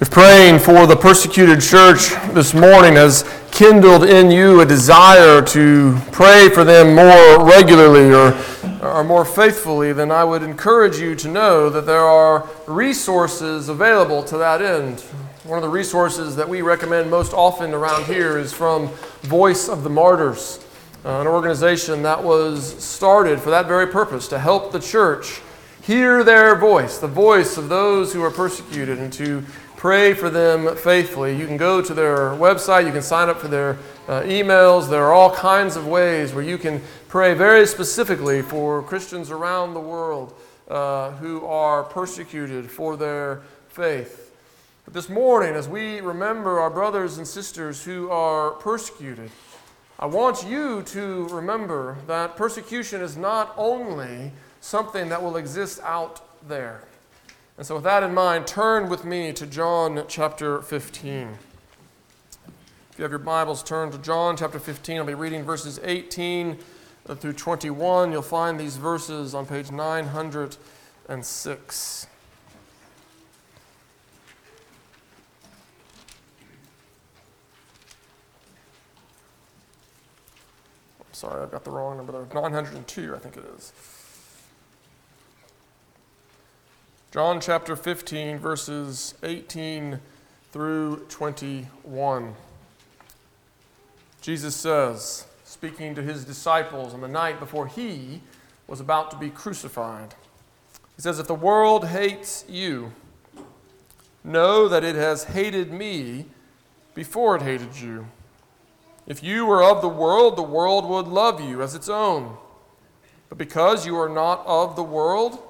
If praying for the persecuted church this morning has kindled in you a desire to pray for them more regularly or, or more faithfully, then I would encourage you to know that there are resources available to that end. One of the resources that we recommend most often around here is from Voice of the Martyrs, uh, an organization that was started for that very purpose to help the church hear their voice, the voice of those who are persecuted, and to pray for them faithfully. You can go to their website, you can sign up for their uh, emails. There are all kinds of ways where you can pray very specifically for Christians around the world uh, who are persecuted for their faith. But this morning, as we remember our brothers and sisters who are persecuted, I want you to remember that persecution is not only something that will exist out there. And so, with that in mind, turn with me to John chapter 15. If you have your Bibles, turn to John chapter 15. I'll be reading verses 18 through 21. You'll find these verses on page 906. Sorry, I've got the wrong number there. 902, I think it is. John chapter 15, verses 18 through 21. Jesus says, speaking to his disciples on the night before he was about to be crucified, He says, If the world hates you, know that it has hated me before it hated you. If you were of the world, the world would love you as its own. But because you are not of the world,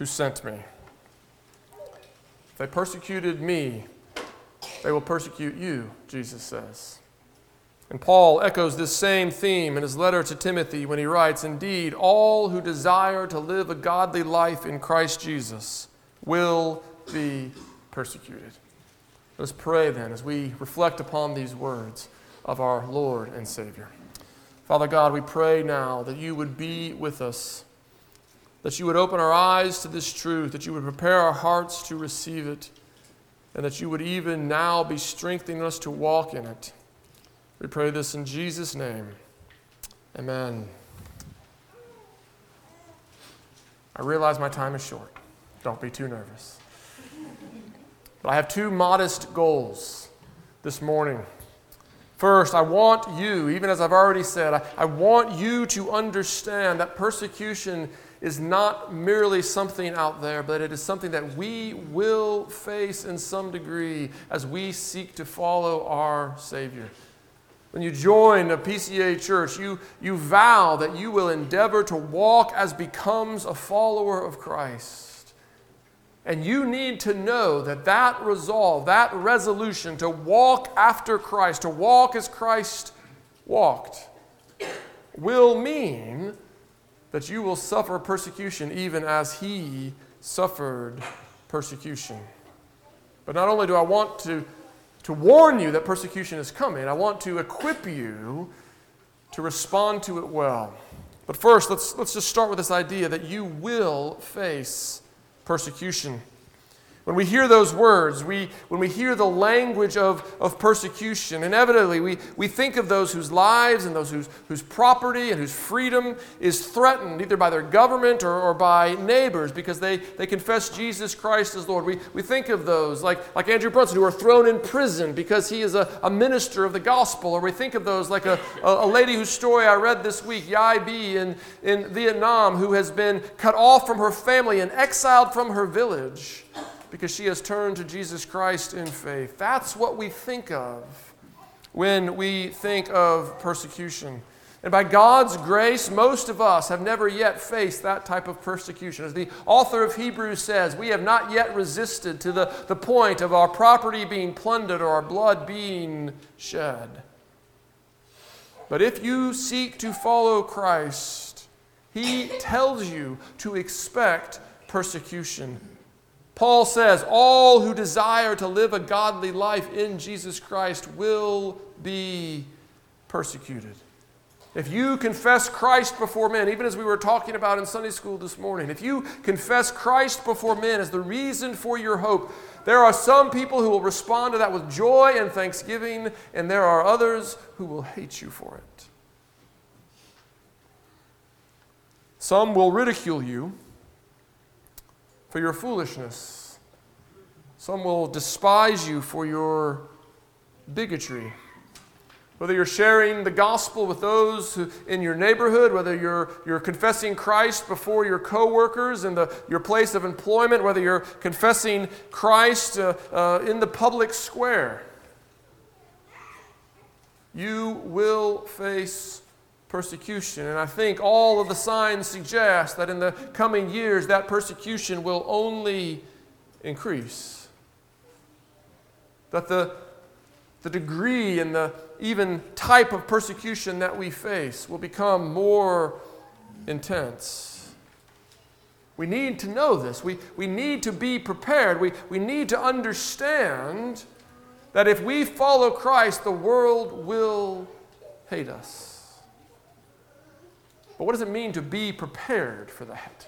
who sent me. If they persecuted me, they will persecute you, Jesus says. And Paul echoes this same theme in his letter to Timothy when he writes Indeed, all who desire to live a godly life in Christ Jesus will be persecuted. Let's pray then as we reflect upon these words of our Lord and Savior. Father God, we pray now that you would be with us that you would open our eyes to this truth, that you would prepare our hearts to receive it, and that you would even now be strengthening us to walk in it. We pray this in Jesus' name. Amen. I realize my time is short. Don't be too nervous. But I have two modest goals this morning. First, I want you, even as I've already said, I, I want you to understand that persecution is not merely something out there, but it is something that we will face in some degree as we seek to follow our Savior. When you join a PCA church, you, you vow that you will endeavor to walk as becomes a follower of Christ. And you need to know that that resolve, that resolution to walk after Christ, to walk as Christ walked, will mean that you will suffer persecution even as he suffered persecution. But not only do I want to, to warn you that persecution is coming, I want to equip you to respond to it well. But first, let's, let's just start with this idea that you will face persecution. When we hear those words, we, when we hear the language of, of persecution, inevitably we, we think of those whose lives and those whose, whose property and whose freedom is threatened, either by their government or, or by neighbors, because they, they confess Jesus Christ as Lord. We, we think of those like, like Andrew Brunson, who are thrown in prison because he is a, a minister of the gospel. Or we think of those like a, a, a lady whose story I read this week, Yai B in, in Vietnam, who has been cut off from her family and exiled from her village because she has turned to Jesus Christ in faith. That's what we think of when we think of persecution. And by God's grace, most of us have never yet faced that type of persecution. As the author of Hebrews says, we have not yet resisted to the, the point of our property being plundered or our blood being shed. But if you seek to follow Christ, he tells you to expect persecution. Paul says, All who desire to live a godly life in Jesus Christ will be persecuted. If you confess Christ before men, even as we were talking about in Sunday school this morning, if you confess Christ before men as the reason for your hope, there are some people who will respond to that with joy and thanksgiving, and there are others who will hate you for it. Some will ridicule you for your foolishness. Some will despise you for your bigotry whether you're sharing the gospel with those in your neighborhood, whether you're, you're confessing Christ before your coworkers in the, your place of employment, whether you're confessing Christ uh, uh, in the public square, you will face persecution. And I think all of the signs suggest that in the coming years, that persecution will only increase. That the, the degree and the even type of persecution that we face will become more intense. We need to know this. We, we need to be prepared. We, we need to understand that if we follow Christ, the world will hate us. But what does it mean to be prepared for that?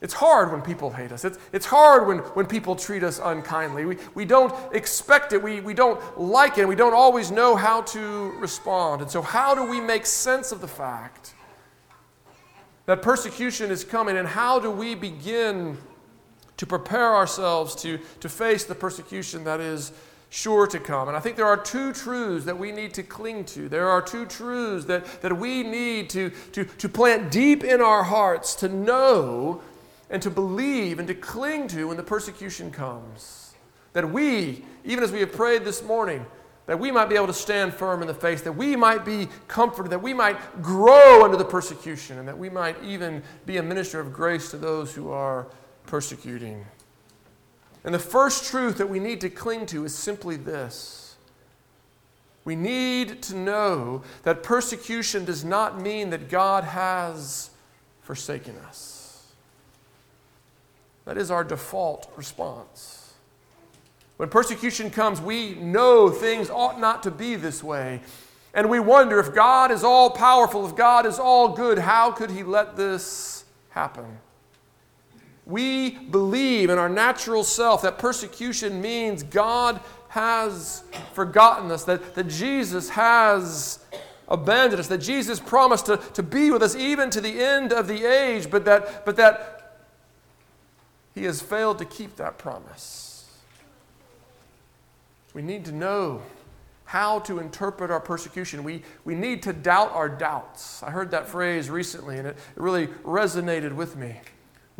It's hard when people hate us. It's, it's hard when, when people treat us unkindly. We, we don't expect it. We, we don't like it. We don't always know how to respond. And so, how do we make sense of the fact that persecution is coming? And how do we begin to prepare ourselves to, to face the persecution that is sure to come? And I think there are two truths that we need to cling to. There are two truths that, that we need to, to, to plant deep in our hearts to know and to believe and to cling to when the persecution comes. That we, even as we have prayed this morning, that we might be able to stand firm in the face, that we might be comforted, that we might grow under the persecution, and that we might even be a minister of grace to those who are persecuting. And the first truth that we need to cling to is simply this. We need to know that persecution does not mean that God has forsaken us. That is our default response. When persecution comes, we know things ought not to be this way. And we wonder if God is all powerful, if God is all good, how could He let this happen? We believe in our natural self that persecution means God has forgotten us, that, that Jesus has abandoned us, that Jesus promised to, to be with us even to the end of the age, but that, but that he has failed to keep that promise. We need to know how to interpret our persecution. We, we need to doubt our doubts. I heard that phrase recently and it, it really resonated with me.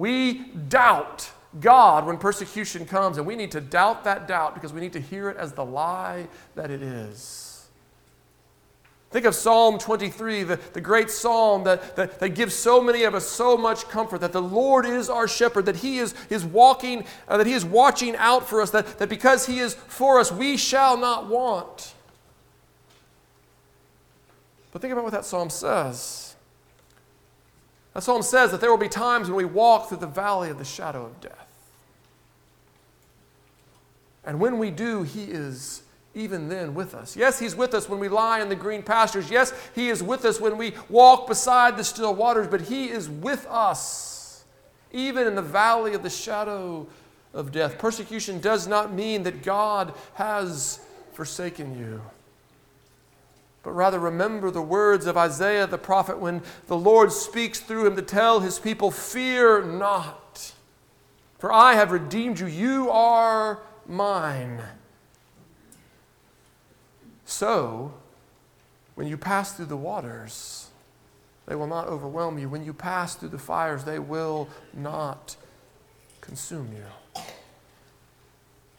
We doubt God when persecution comes, and we need to doubt that doubt because we need to hear it as the lie that it is. Think of Psalm 23, the, the great psalm that, that, that gives so many of us so much comfort that the Lord is our shepherd, that He is, is walking, uh, that He is watching out for us, that, that because He is for us, we shall not want. But think about what that psalm says. That psalm says that there will be times when we walk through the valley of the shadow of death. And when we do, He is even then with us. Yes, He's with us when we lie in the green pastures. Yes, He is with us when we walk beside the still waters, but He is with us even in the valley of the shadow of death. Persecution does not mean that God has forsaken you. But rather, remember the words of Isaiah the prophet when the Lord speaks through him to tell his people, Fear not, for I have redeemed you. You are mine. So, when you pass through the waters, they will not overwhelm you. When you pass through the fires, they will not consume you.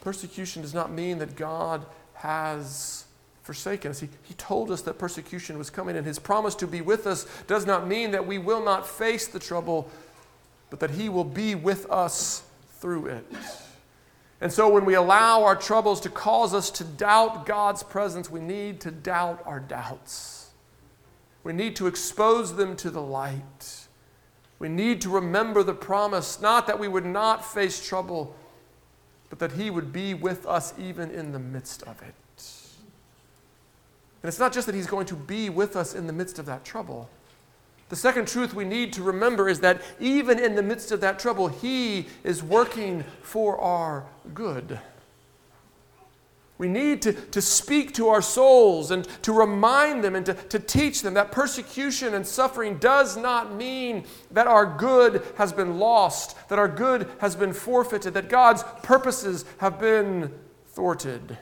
Persecution does not mean that God has forsaken us. He, he told us that persecution was coming, and his promise to be with us does not mean that we will not face the trouble, but that he will be with us through it. And so, when we allow our troubles to cause us to doubt God's presence, we need to doubt our doubts. We need to expose them to the light. We need to remember the promise, not that we would not face trouble, but that He would be with us even in the midst of it. And it's not just that He's going to be with us in the midst of that trouble. The second truth we need to remember is that even in the midst of that trouble, He is working for our good. We need to, to speak to our souls and to remind them and to, to teach them that persecution and suffering does not mean that our good has been lost, that our good has been forfeited, that God's purposes have been thwarted.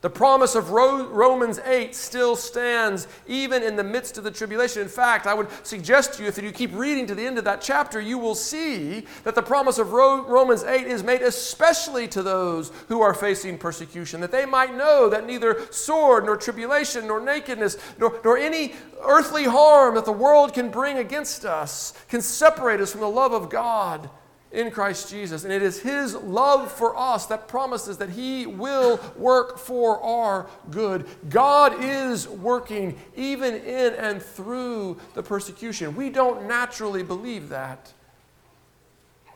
The promise of Romans 8 still stands even in the midst of the tribulation. In fact, I would suggest to you, if you keep reading to the end of that chapter, you will see that the promise of Romans 8 is made especially to those who are facing persecution, that they might know that neither sword, nor tribulation, nor nakedness, nor, nor any earthly harm that the world can bring against us can separate us from the love of God in Christ Jesus. And it is His love for us that promises that He will work for our good. God is working even in and through the persecution. We don't naturally believe that.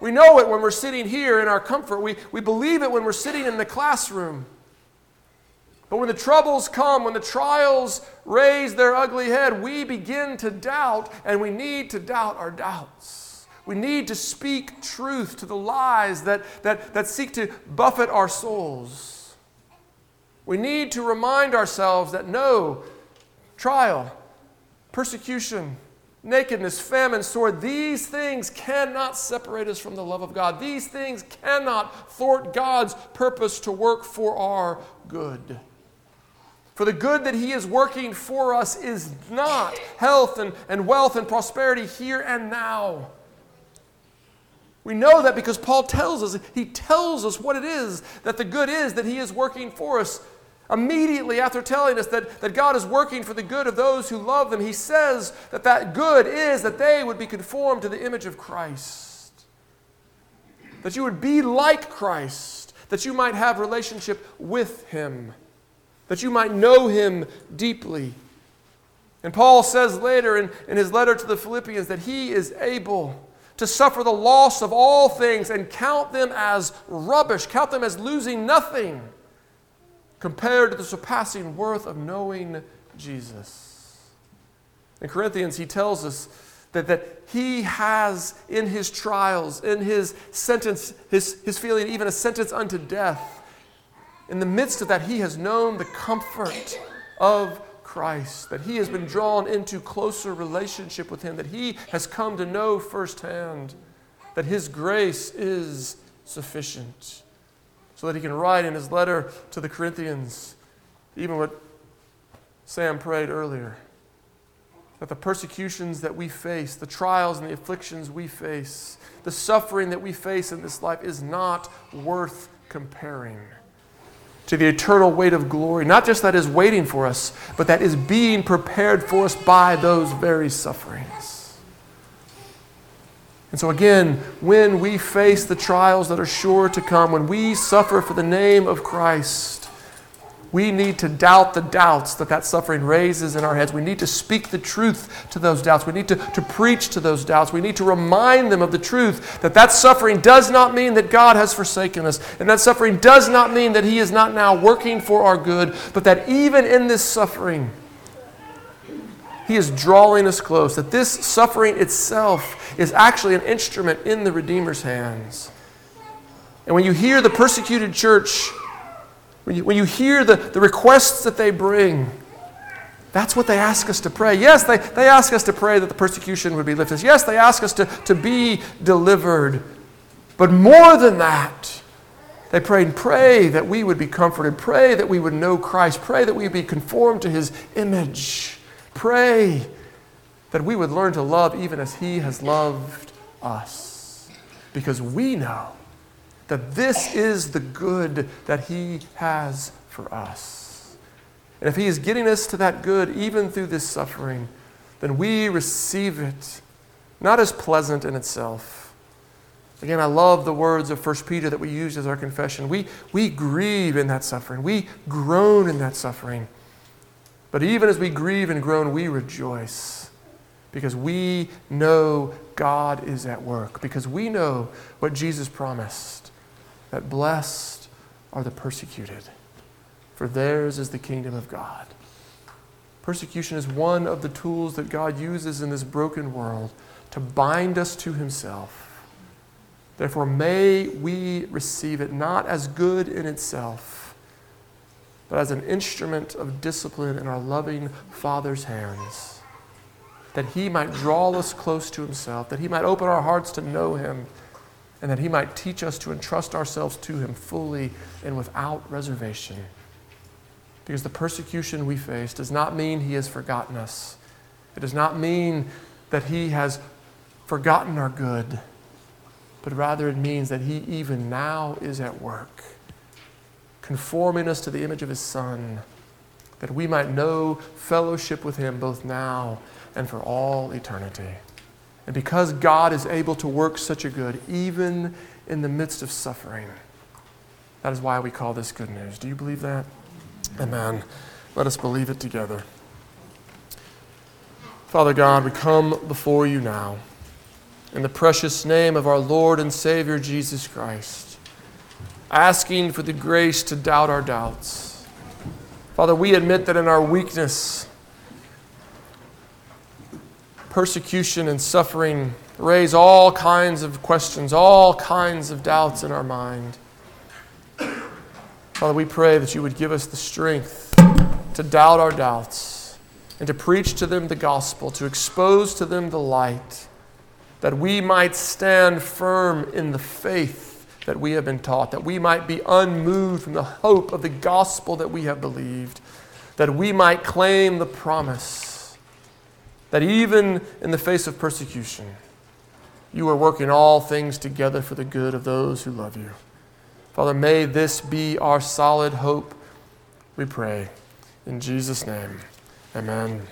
We know it when we're sitting here in our comfort, we, we believe it when we're sitting in the classroom. But when the troubles come, when the trials raise their ugly head, we begin to doubt, and we need to doubt our doubts. We need to speak truth to the lies that, that, that seek to buffet our souls. We need to remind ourselves that no trial, persecution, nakedness, famine, sword, these things cannot separate us from the love of God. These things cannot thwart God's purpose to work for our good. For the good that He is working for us is not health and, and wealth and prosperity here and now. We know that because Paul tells us, he tells us what it is that the good is that he is working for us. Immediately after telling us that, that God is working for the good of those who love them, he says that that good is that they would be conformed to the image of Christ. That you would be like Christ, that you might have relationship with him, that you might know him deeply. And Paul says later in, in his letter to the Philippians that he is able to suffer the loss of all things and count them as rubbish, count them as losing nothing compared to the surpassing worth of knowing Jesus. In Corinthians, he tells us that, that he has in his trials, in his sentence, his, his feeling even a sentence unto death, in the midst of that, he has known the comfort of Christ, that he has been drawn into closer relationship with him, that he has come to know firsthand that his grace is sufficient. So that he can write in his letter to the Corinthians, even what Sam prayed earlier, that the persecutions that we face, the trials and the afflictions we face, the suffering that we face in this life is not worth comparing to the eternal weight of glory. Not just that is waiting for us, but that is being prepared for us by those very sufferings. And so, again, when we face the trials that are sure to come, when we suffer for the name of Christ, we need to doubt the doubts that that suffering raises in our heads. We need to speak the truth to those doubts. We need to, to preach to those doubts. We need to remind them of the truth that that suffering does not mean that God has forsaken us. And that suffering does not mean that He is not now working for our good, but that even in this suffering, He is drawing us close. That this suffering itself is actually an instrument in the Redeemer's hands. And when you hear the persecuted church, when you, when you hear the, the requests that they bring, that's what they ask us to pray. Yes, they, they ask us to pray that the persecution would be lifted. Yes, they ask us to, to be delivered. But more than that, they pray and pray that we would be comforted. Pray that we would know Christ. Pray that we would be conformed to his image. Pray that we would learn to love even as he has loved us. Because we know that this is the good that He has for us. And if He is getting us to that good, even through this suffering, then we receive it, not as pleasant in itself. Again, I love the words of 1 Peter that we use as our confession. We, we grieve in that suffering, we groan in that suffering. But even as we grieve and groan, we rejoice because we know God is at work, because we know what Jesus promised that blessed are the persecuted, for theirs is the kingdom of God. Persecution is one of the tools that God uses in this broken world to bind us to Himself. Therefore, may we receive it not as good in itself, but as an instrument of discipline in our loving Father's hands, that He might draw us close to Himself, that He might open our hearts to know Him, and that He might teach us to entrust ourselves to Him fully and without reservation. Because the persecution we face does not mean He has forgotten us. It does not mean that He has forgotten our good, but rather it means that He even now is at work, conforming us to the image of His Son, that we might know fellowship with Him both now and for all eternity. And because God is able to work such a good, even in the midst of suffering, that is why we call this good news. Do you believe that? Amen. Let us believe it together. Father God, we come before you now in the precious name of our Lord and Savior Jesus Christ, asking for the grace to doubt our doubts. Father, we admit that in our weakness, persecution and suffering raise all kinds of questions, all kinds of doubts in our mind. Father, we pray that you would give us the strength to doubt our doubts and to preach to them the gospel, to expose to them the light, that we might stand firm in the faith that we have been taught, that we might be unmoved from the hope of the gospel that we have believed, that we might claim the promise that even in the face of persecution, you are working all things together for the good of those who love you. Father, may this be our solid hope, we pray. In Jesus' name, amen.